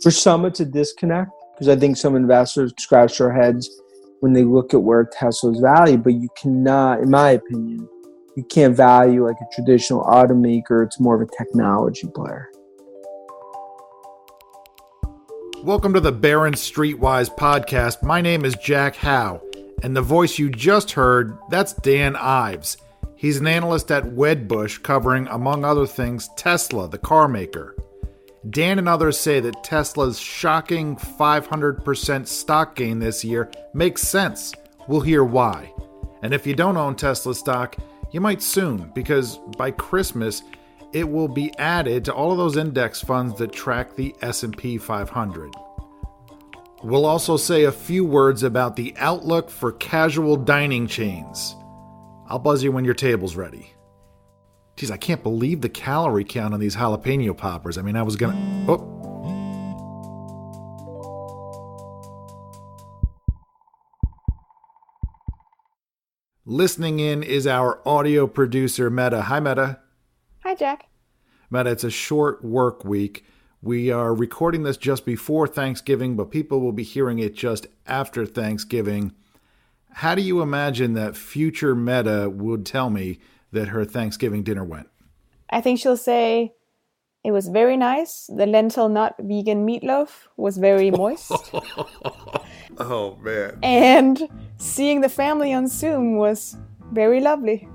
For some, it's a disconnect because I think some investors scratch their heads when they look at where Tesla's valued, but you cannot, in my opinion, you can't value like a traditional automaker. It's more of a technology player. Welcome to the Barron Streetwise podcast. My name is Jack Hough, and the voice you just heard, that's Dan Ives. He's an analyst at Wedbush covering, among other things, Tesla, the car maker. Dan and others say that Tesla's shocking 500% stock gain this year makes sense. We'll hear why. And if you don't own Tesla stock, you might soon because by Christmas it will be added to all of those index funds that track the S&P 500. We'll also say a few words about the outlook for casual dining chains. I'll buzz you when your table's ready. Geez, I can't believe the calorie count on these jalapeno poppers. I mean, I was gonna. Oh. Listening in is our audio producer, Meta. Hi, Meta. Hi, Jack. Meta, it's a short work week. We are recording this just before Thanksgiving, but people will be hearing it just after Thanksgiving. How do you imagine that future Meta would tell me that her Thanksgiving dinner went? I think she'll say it was very nice. The lentil nut vegan meatloaf was very moist. oh, man. And seeing the family on Zoom was very lovely.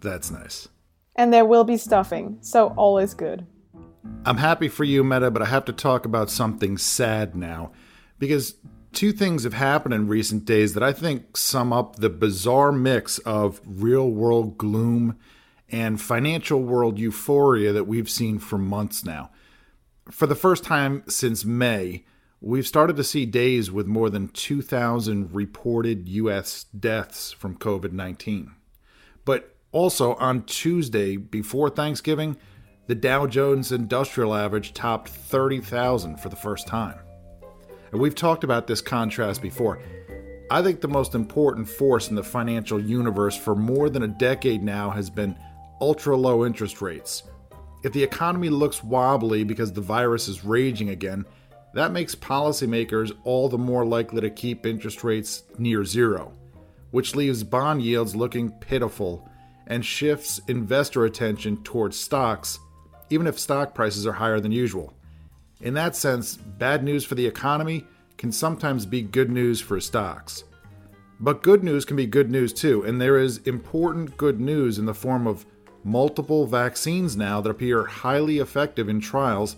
That's nice. And there will be stuffing, so all is good. I'm happy for you, Meta, but I have to talk about something sad now. Because two things have happened in recent days that I think sum up the bizarre mix of real world gloom and financial world euphoria that we've seen for months now. For the first time since May, we've started to see days with more than 2,000 reported U.S. deaths from COVID 19. But also on Tuesday, before Thanksgiving, the Dow Jones Industrial Average topped 30,000 for the first time. And we've talked about this contrast before. I think the most important force in the financial universe for more than a decade now has been ultra low interest rates. If the economy looks wobbly because the virus is raging again, that makes policymakers all the more likely to keep interest rates near zero, which leaves bond yields looking pitiful and shifts investor attention towards stocks, even if stock prices are higher than usual. In that sense, bad news for the economy can sometimes be good news for stocks. But good news can be good news too, and there is important good news in the form of multiple vaccines now that appear highly effective in trials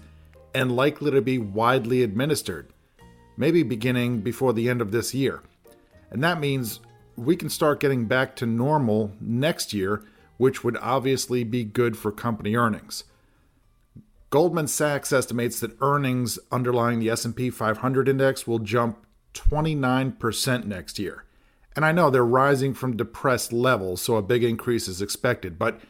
and likely to be widely administered, maybe beginning before the end of this year. And that means we can start getting back to normal next year, which would obviously be good for company earnings. Goldman Sachs estimates that earnings underlying the S&P 500 index will jump 29% next year. And I know they're rising from depressed levels, so a big increase is expected, but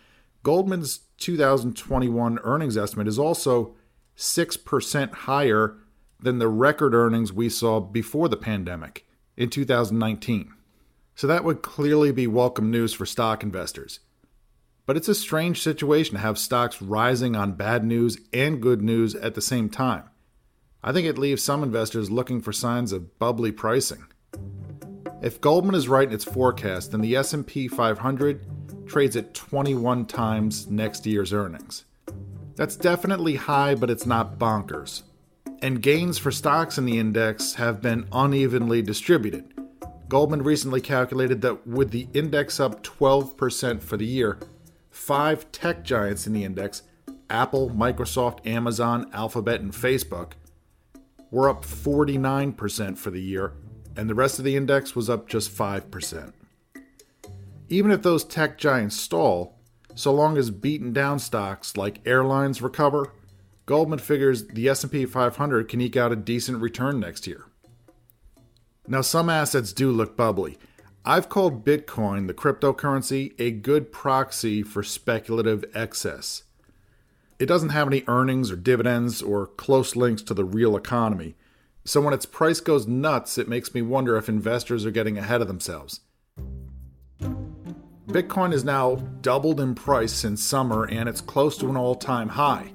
Goldman's 2021 earnings estimate is also 6% higher than the record earnings we saw before the pandemic in 2019. So that would clearly be welcome news for stock investors. But it's a strange situation to have stocks rising on bad news and good news at the same time. I think it leaves some investors looking for signs of bubbly pricing. If Goldman is right in its forecast, then the S&P 500 trades at 21 times next year's earnings. That's definitely high, but it's not bonkers. And gains for stocks in the index have been unevenly distributed. Goldman recently calculated that with the index up 12% for the year, five tech giants in the index Apple, Microsoft, Amazon, Alphabet, and Facebook were up 49% for the year, and the rest of the index was up just 5%. Even if those tech giants stall, so long as beaten down stocks like airlines recover, Goldman figures the S&P 500 can eke out a decent return next year. Now some assets do look bubbly. I've called Bitcoin, the cryptocurrency, a good proxy for speculative excess. It doesn't have any earnings or dividends or close links to the real economy. So when its price goes nuts, it makes me wonder if investors are getting ahead of themselves. Bitcoin is now doubled in price since summer and it's close to an all time high.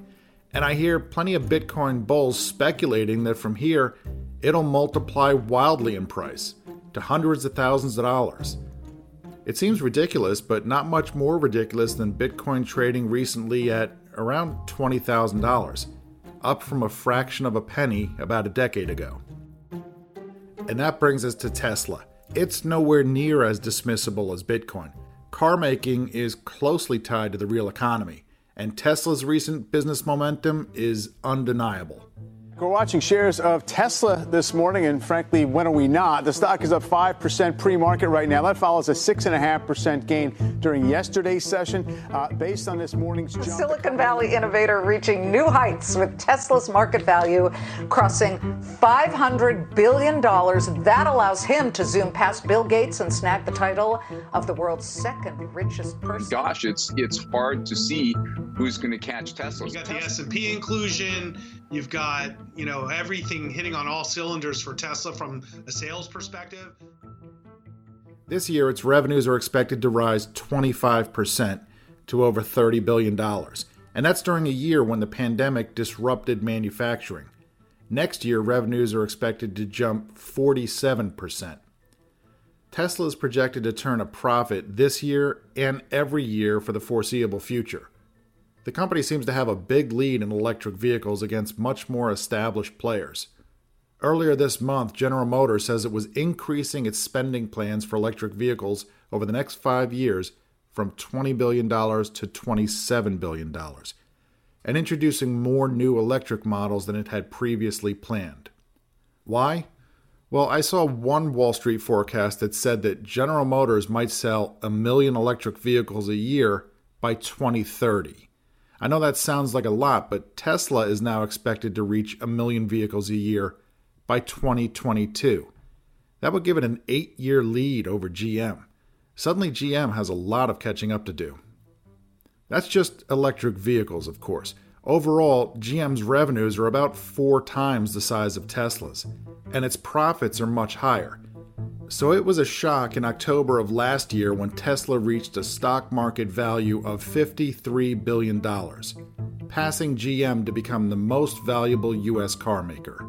And I hear plenty of Bitcoin bulls speculating that from here, it'll multiply wildly in price to hundreds of thousands of dollars. It seems ridiculous, but not much more ridiculous than Bitcoin trading recently at around $20,000, up from a fraction of a penny about a decade ago. And that brings us to Tesla. It's nowhere near as dismissible as Bitcoin. Car making is closely tied to the real economy, and Tesla's recent business momentum is undeniable. We're watching shares of Tesla this morning, and frankly, when are we not? The stock is up 5% pre market right now. That follows a 6.5% gain during yesterday's session. Uh, based on this morning's jump. Silicon Valley innovator reaching new heights with Tesla's market value crossing $500 billion. That allows him to zoom past Bill Gates and snag the title of the world's second richest person. Gosh, it's, it's hard to see who's going to catch Tesla. You've got the S&P inclusion. You've got, you know, everything hitting on all cylinders for Tesla from a sales perspective. This year, its revenues are expected to rise 25% to over $30 billion. And that's during a year when the pandemic disrupted manufacturing. Next year, revenues are expected to jump 47%. Tesla is projected to turn a profit this year and every year for the foreseeable future. The company seems to have a big lead in electric vehicles against much more established players. Earlier this month, General Motors says it was increasing its spending plans for electric vehicles over the next five years from $20 billion to $27 billion, and introducing more new electric models than it had previously planned. Why? Well, I saw one Wall Street forecast that said that General Motors might sell a million electric vehicles a year by 2030. I know that sounds like a lot, but Tesla is now expected to reach a million vehicles a year by 2022. That would give it an eight year lead over GM. Suddenly, GM has a lot of catching up to do. That's just electric vehicles, of course. Overall, GM's revenues are about four times the size of Tesla's, and its profits are much higher. So it was a shock in October of last year when Tesla reached a stock market value of $53 billion, passing GM to become the most valuable U.S. car maker.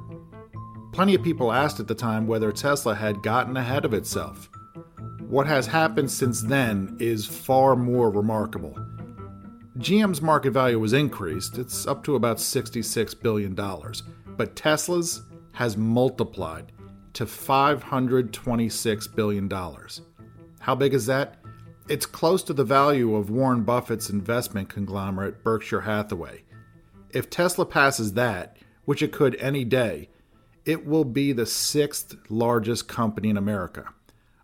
Plenty of people asked at the time whether Tesla had gotten ahead of itself. What has happened since then is far more remarkable. GM's market value was increased, it's up to about $66 billion, but Tesla's has multiplied to $526 billion. How big is that? It's close to the value of Warren Buffett's investment conglomerate, Berkshire Hathaway. If Tesla passes that, which it could any day, it will be the sixth largest company in America.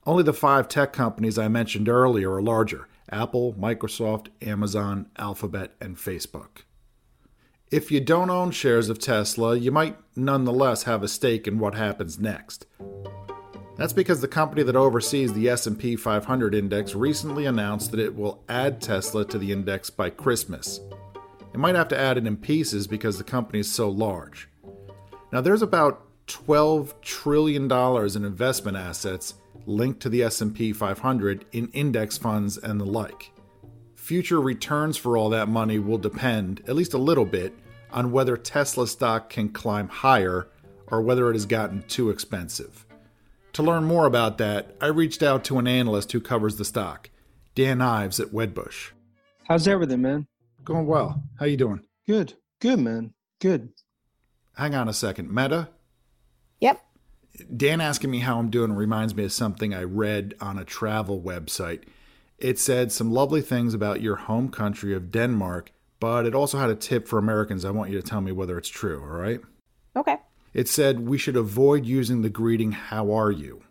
Only the five tech companies I mentioned earlier are larger Apple, Microsoft, Amazon, Alphabet, and Facebook. If you don't own shares of Tesla, you might nonetheless have a stake in what happens next. That's because the company that oversees the S&P 500 index recently announced that it will add Tesla to the index by Christmas. It might have to add it in pieces because the company is so large. Now there's about 12 trillion dollars in investment assets linked to the S&P 500 in index funds and the like. Future returns for all that money will depend, at least a little bit, on whether Tesla stock can climb higher or whether it has gotten too expensive. To learn more about that, I reached out to an analyst who covers the stock, Dan Ives at Wedbush. How's everything, man? Going well. How you doing? Good. Good, man. Good. Hang on a second. Meta? Yep. Dan asking me how I'm doing reminds me of something I read on a travel website. It said some lovely things about your home country of Denmark but it also had a tip for Americans. I want you to tell me whether it's true, all right? Okay. It said we should avoid using the greeting, How are you?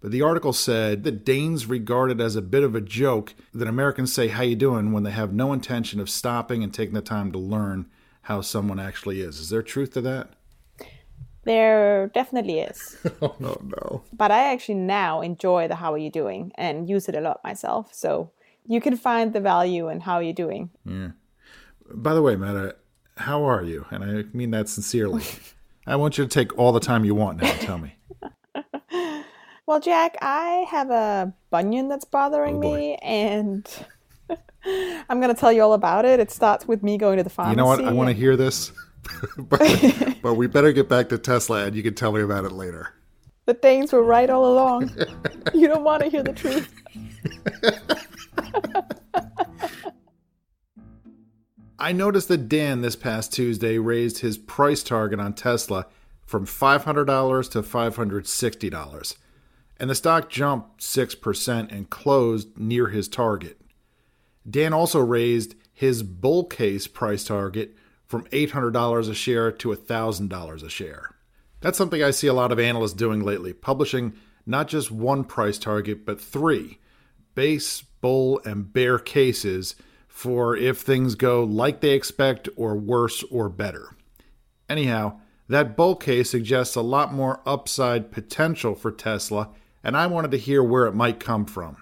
But the article said that Danes regard it as a bit of a joke that Americans say, How you doing? when they have no intention of stopping and taking the time to learn how someone actually is. Is there truth to that? There definitely is. oh, no, no. But I actually now enjoy the how are you doing and use it a lot myself. So you can find the value in how are you're doing. Yeah. By the way, Meta, how are you? And I mean that sincerely. I want you to take all the time you want now. Tell me. well, Jack, I have a bunion that's bothering oh, me, and I'm going to tell you all about it. It starts with me going to the pharmacy. You know what? I want to hear this, but, but we better get back to Tesla, and you can tell me about it later. The things were right all along. you don't want to hear the truth. I noticed that Dan this past Tuesday raised his price target on Tesla from $500 to $560, and the stock jumped 6% and closed near his target. Dan also raised his bull case price target from $800 a share to $1,000 a share. That's something I see a lot of analysts doing lately, publishing not just one price target, but three base, bull, and bear cases for if things go like they expect or worse or better. Anyhow, that bull case suggests a lot more upside potential for Tesla, and I wanted to hear where it might come from.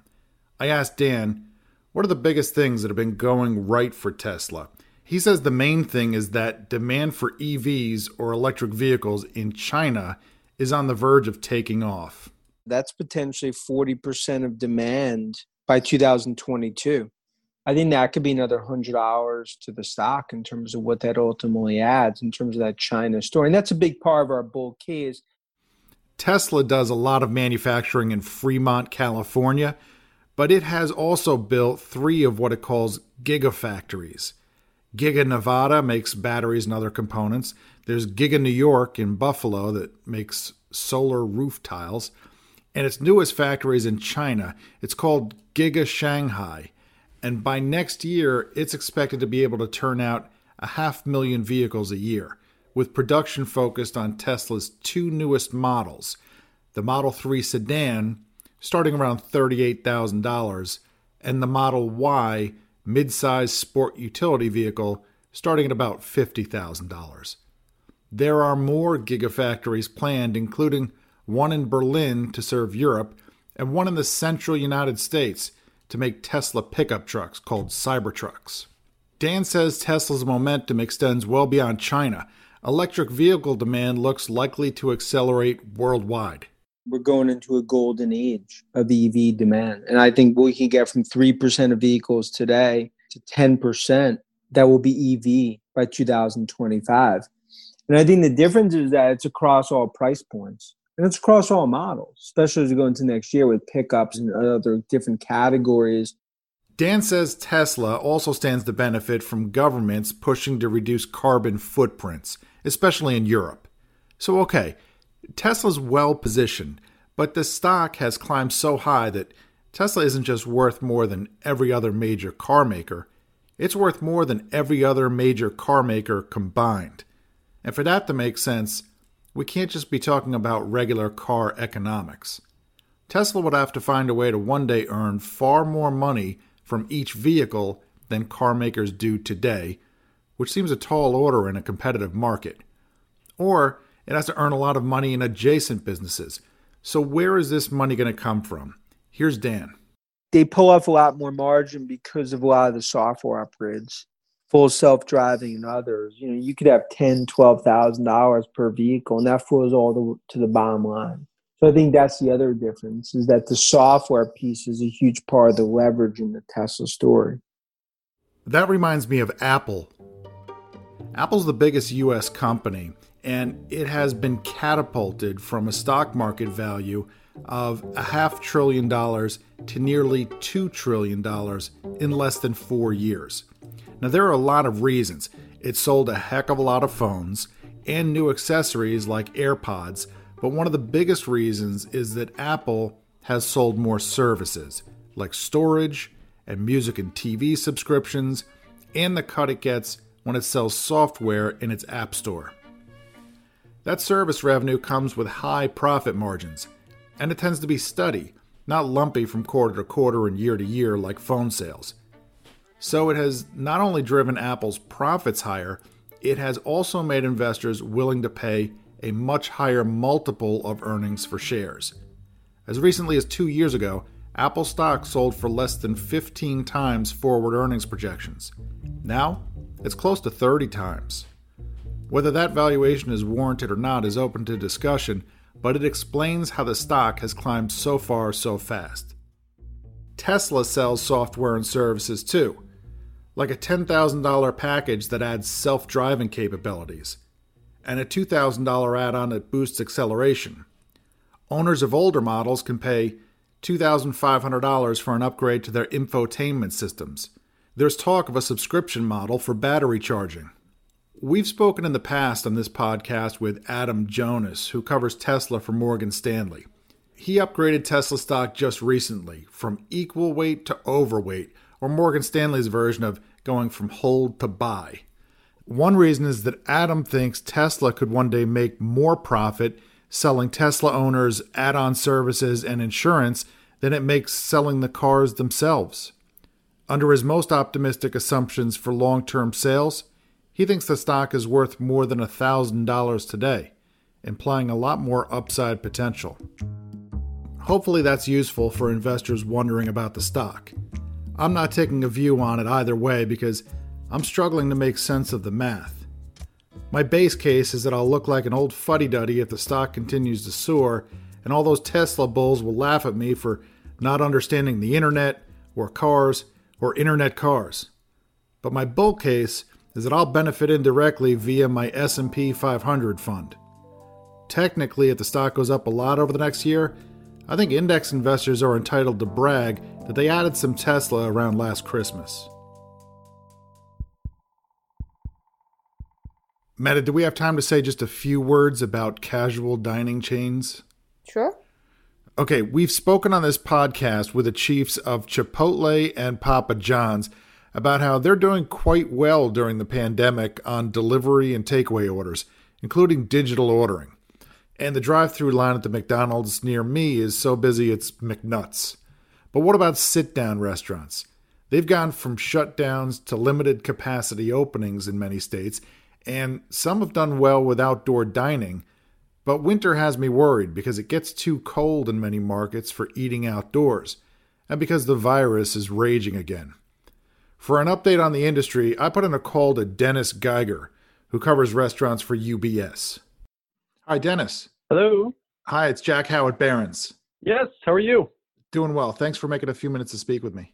I asked Dan, what are the biggest things that have been going right for Tesla? He says the main thing is that demand for EVs or electric vehicles in China is on the verge of taking off. That's potentially 40% of demand by 2022. I think that could be another hundred hours to the stock in terms of what that ultimately adds in terms of that China story. And that's a big part of our bull case. Tesla does a lot of manufacturing in Fremont, California, but it has also built three of what it calls gigafactories. Giga Nevada makes batteries and other components. There's Giga New York in Buffalo that makes solar roof tiles. And its newest factory is in China. It's called Giga Shanghai. And by next year, it's expected to be able to turn out a half million vehicles a year, with production focused on Tesla's two newest models the Model 3 sedan, starting around $38,000, and the Model Y midsize sport utility vehicle starting at about $50,000. There are more gigafactories planned, including one in Berlin to serve Europe and one in the central United States to make Tesla pickup trucks called Cybertrucks. Dan says Tesla's momentum extends well beyond China. Electric vehicle demand looks likely to accelerate worldwide we're going into a golden age of EV demand. And I think we can get from 3% of vehicles today to 10% that will be EV by 2025. And I think the difference is that it's across all price points and it's across all models, especially as we go into next year with pickups and other different categories. Dan says Tesla also stands to benefit from governments pushing to reduce carbon footprints, especially in Europe. So, okay, Tesla's well positioned, but the stock has climbed so high that Tesla isn't just worth more than every other major car maker, it's worth more than every other major car maker combined. And for that to make sense, we can't just be talking about regular car economics. Tesla would have to find a way to one day earn far more money from each vehicle than car makers do today, which seems a tall order in a competitive market. Or it has to earn a lot of money in adjacent businesses. So, where is this money going to come from? Here's Dan. They pull off a lot more margin because of a lot of the software upgrades, full self driving and others. You know, you could have ten, twelve thousand dollars per vehicle, and that flows all the, to the bottom line. So I think that's the other difference is that the software piece is a huge part of the leverage in the Tesla story. That reminds me of Apple. Apple's the biggest US company, and it has been catapulted from a stock market value of a half trillion dollars to nearly two trillion dollars in less than four years. Now, there are a lot of reasons. It sold a heck of a lot of phones and new accessories like AirPods, but one of the biggest reasons is that Apple has sold more services like storage and music and TV subscriptions, and the cut it gets when it sells software in its App Store. That service revenue comes with high profit margins, and it tends to be steady, not lumpy from quarter to quarter and year to year like phone sales. So it has not only driven Apple's profits higher, it has also made investors willing to pay a much higher multiple of earnings for shares. As recently as two years ago, Apple stock sold for less than 15 times forward earnings projections. Now, it's close to 30 times. Whether that valuation is warranted or not is open to discussion, but it explains how the stock has climbed so far so fast. Tesla sells software and services too, like a $10,000 package that adds self driving capabilities, and a $2,000 add on that boosts acceleration. Owners of older models can pay $2,500 for an upgrade to their infotainment systems. There's talk of a subscription model for battery charging. We've spoken in the past on this podcast with Adam Jonas, who covers Tesla for Morgan Stanley. He upgraded Tesla stock just recently from equal weight to overweight, or Morgan Stanley's version of going from hold to buy. One reason is that Adam thinks Tesla could one day make more profit selling Tesla owners add on services and insurance than it makes selling the cars themselves. Under his most optimistic assumptions for long term sales, he thinks the stock is worth more than $1,000 today, implying a lot more upside potential. Hopefully, that's useful for investors wondering about the stock. I'm not taking a view on it either way because I'm struggling to make sense of the math. My base case is that I'll look like an old fuddy duddy if the stock continues to soar, and all those Tesla bulls will laugh at me for not understanding the internet, or cars, or internet cars. But my bull case is that I'll benefit indirectly via my S&P 500 fund. Technically, if the stock goes up a lot over the next year, I think index investors are entitled to brag that they added some Tesla around last Christmas. Meta, do we have time to say just a few words about casual dining chains? Sure. Okay, we've spoken on this podcast with the chiefs of Chipotle and Papa John's about how they're doing quite well during the pandemic on delivery and takeaway orders, including digital ordering. And the drive through line at the McDonald's near me is so busy it's McNuts. But what about sit down restaurants? They've gone from shutdowns to limited capacity openings in many states, and some have done well with outdoor dining. But winter has me worried because it gets too cold in many markets for eating outdoors, and because the virus is raging again. For an update on the industry, I put in a call to Dennis Geiger, who covers restaurants for UBS. Hi, Dennis. Hello. Hi, it's Jack Howard Barron's. Yes, how are you? Doing well. Thanks for making a few minutes to speak with me.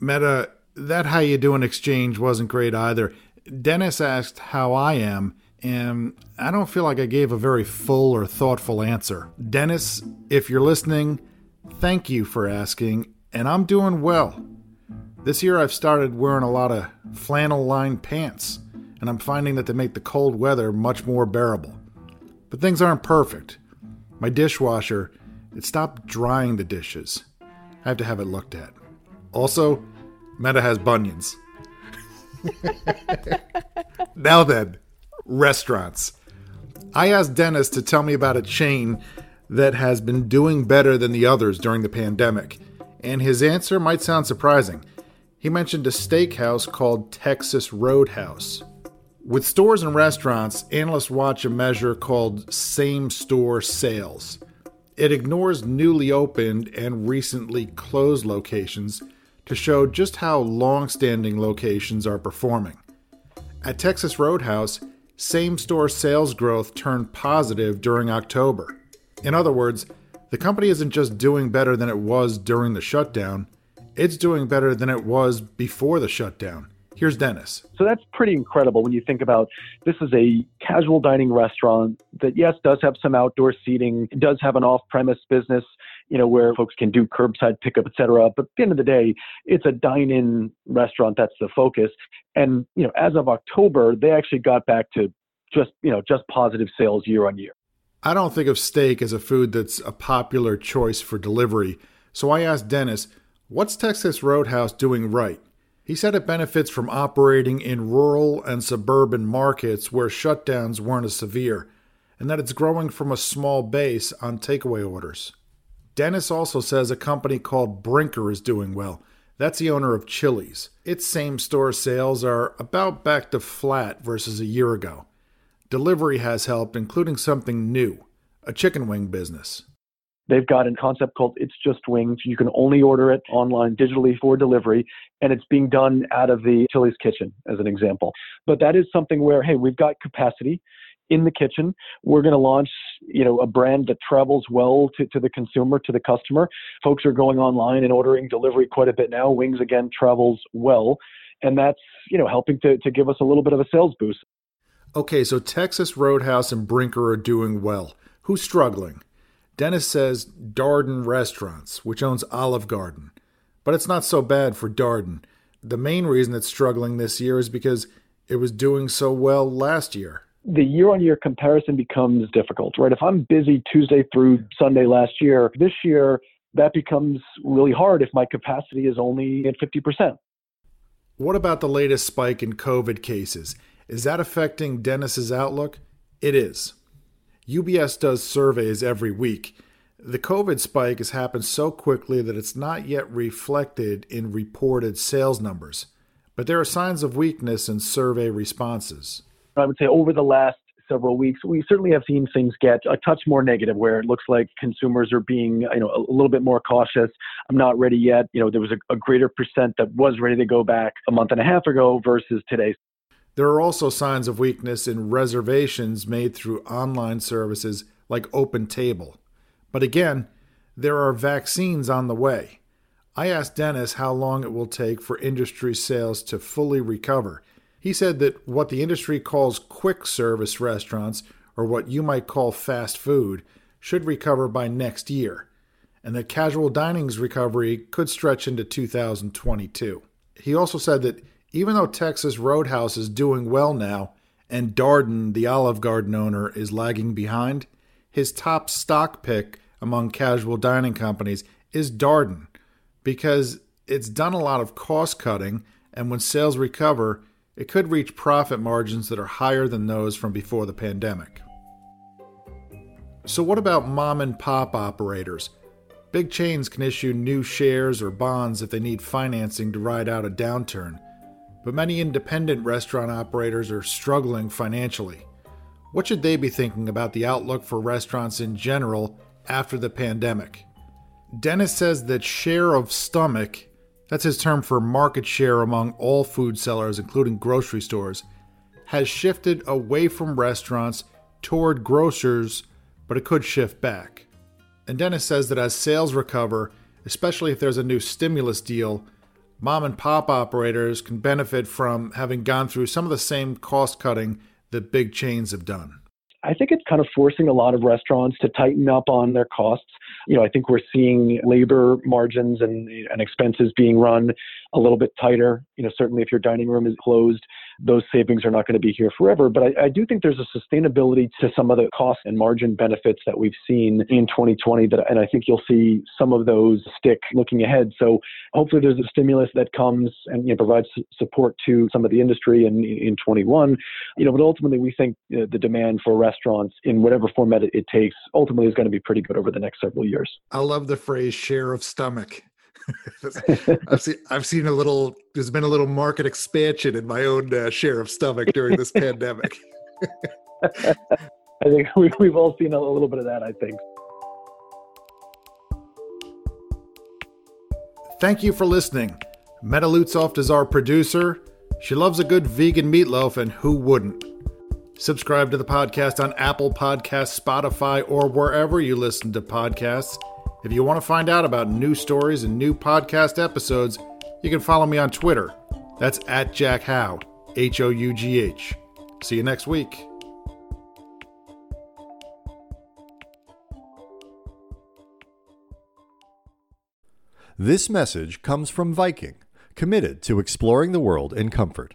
Meta, that how you doing exchange wasn't great either. Dennis asked how I am, and I don't feel like I gave a very full or thoughtful answer. Dennis, if you're listening, thank you for asking, and I'm doing well. This year I've started wearing a lot of flannel lined pants, and I'm finding that they make the cold weather much more bearable. But things aren't perfect. My dishwasher, it stopped drying the dishes. I have to have it looked at. Also, Meta has bunions. now then, restaurants. I asked Dennis to tell me about a chain that has been doing better than the others during the pandemic, and his answer might sound surprising. He mentioned a steakhouse called Texas Roadhouse. With stores and restaurants, analysts watch a measure called same store sales. It ignores newly opened and recently closed locations to show just how long standing locations are performing. At Texas Roadhouse, same store sales growth turned positive during October. In other words, the company isn't just doing better than it was during the shutdown, it's doing better than it was before the shutdown. Here's Dennis. So that's pretty incredible when you think about this is a casual dining restaurant that yes does have some outdoor seating, does have an off-premise business, you know, where folks can do curbside pickup, et cetera. But at the end of the day, it's a dine-in restaurant. That's the focus. And you know, as of October, they actually got back to just you know just positive sales year on year. I don't think of steak as a food that's a popular choice for delivery. So I asked Dennis, what's Texas Roadhouse doing right? He said it benefits from operating in rural and suburban markets where shutdowns weren't as severe, and that it's growing from a small base on takeaway orders. Dennis also says a company called Brinker is doing well. That's the owner of Chili's. Its same store sales are about back to flat versus a year ago. Delivery has helped, including something new a chicken wing business. They've got a concept called It's Just Wings. You can only order it online digitally for delivery, and it's being done out of the Chili's kitchen, as an example. But that is something where, hey, we've got capacity. in the kitchen. We're going to launch, you know, a brand that travels well to, to the consumer, to the customer. Folks are going online and ordering delivery quite a bit now. Wings again travels well, and that's you know helping to to give us a little bit of a sales boost. Okay, so Texas Roadhouse and Brinker are doing well. Who's struggling? Dennis says Darden Restaurants, which owns Olive Garden. But it's not so bad for Darden. The main reason it's struggling this year is because it was doing so well last year. The year on year comparison becomes difficult, right? If I'm busy Tuesday through Sunday last year, this year that becomes really hard if my capacity is only at 50%. What about the latest spike in COVID cases? Is that affecting Dennis's outlook? It is. UBS does surveys every week. The COVID spike has happened so quickly that it's not yet reflected in reported sales numbers, but there are signs of weakness in survey responses. I would say over the last several weeks, we certainly have seen things get a touch more negative where it looks like consumers are being, you know, a little bit more cautious. I'm not ready yet. You know, there was a, a greater percent that was ready to go back a month and a half ago versus today. There are also signs of weakness in reservations made through online services like OpenTable. But again, there are vaccines on the way. I asked Dennis how long it will take for industry sales to fully recover. He said that what the industry calls quick service restaurants, or what you might call fast food, should recover by next year, and that casual dining's recovery could stretch into 2022. He also said that even though Texas Roadhouse is doing well now and Darden, the Olive Garden owner, is lagging behind, his top stock pick among casual dining companies is Darden because it's done a lot of cost cutting, and when sales recover, it could reach profit margins that are higher than those from before the pandemic. So, what about mom and pop operators? Big chains can issue new shares or bonds if they need financing to ride out a downturn, but many independent restaurant operators are struggling financially. What should they be thinking about the outlook for restaurants in general after the pandemic? Dennis says that share of stomach, that's his term for market share among all food sellers, including grocery stores, has shifted away from restaurants toward grocers, but it could shift back. And Dennis says that as sales recover, especially if there's a new stimulus deal, mom and pop operators can benefit from having gone through some of the same cost cutting that big chains have done. I think it's kind of forcing a lot of restaurants to tighten up on their costs. You know, I think we're seeing labor margins and, and expenses being run a little bit tighter. You know, certainly if your dining room is closed, those savings are not going to be here forever. But I, I, do think there's a sustainability to some of the cost and margin benefits that we've seen in 2020 that, and I think you'll see some of those stick looking ahead. So hopefully there's a stimulus that comes and you know, provides support to some of the industry in, in 21. You know, but ultimately we think you know, the demand for restaurants in whatever format it, it takes ultimately is going to be pretty good over the next several years. I love the phrase share of stomach. I've seen I've seen a little. There's been a little market expansion in my own uh, share of stomach during this pandemic. I think we, we've all seen a little bit of that. I think. Thank you for listening. Meta Lutzoft is our producer. She loves a good vegan meatloaf, and who wouldn't? Subscribe to the podcast on Apple Podcasts, Spotify, or wherever you listen to podcasts. If you want to find out about new stories and new podcast episodes, you can follow me on Twitter. That's at Jack Hough, H O U G H. See you next week. This message comes from Viking, committed to exploring the world in comfort.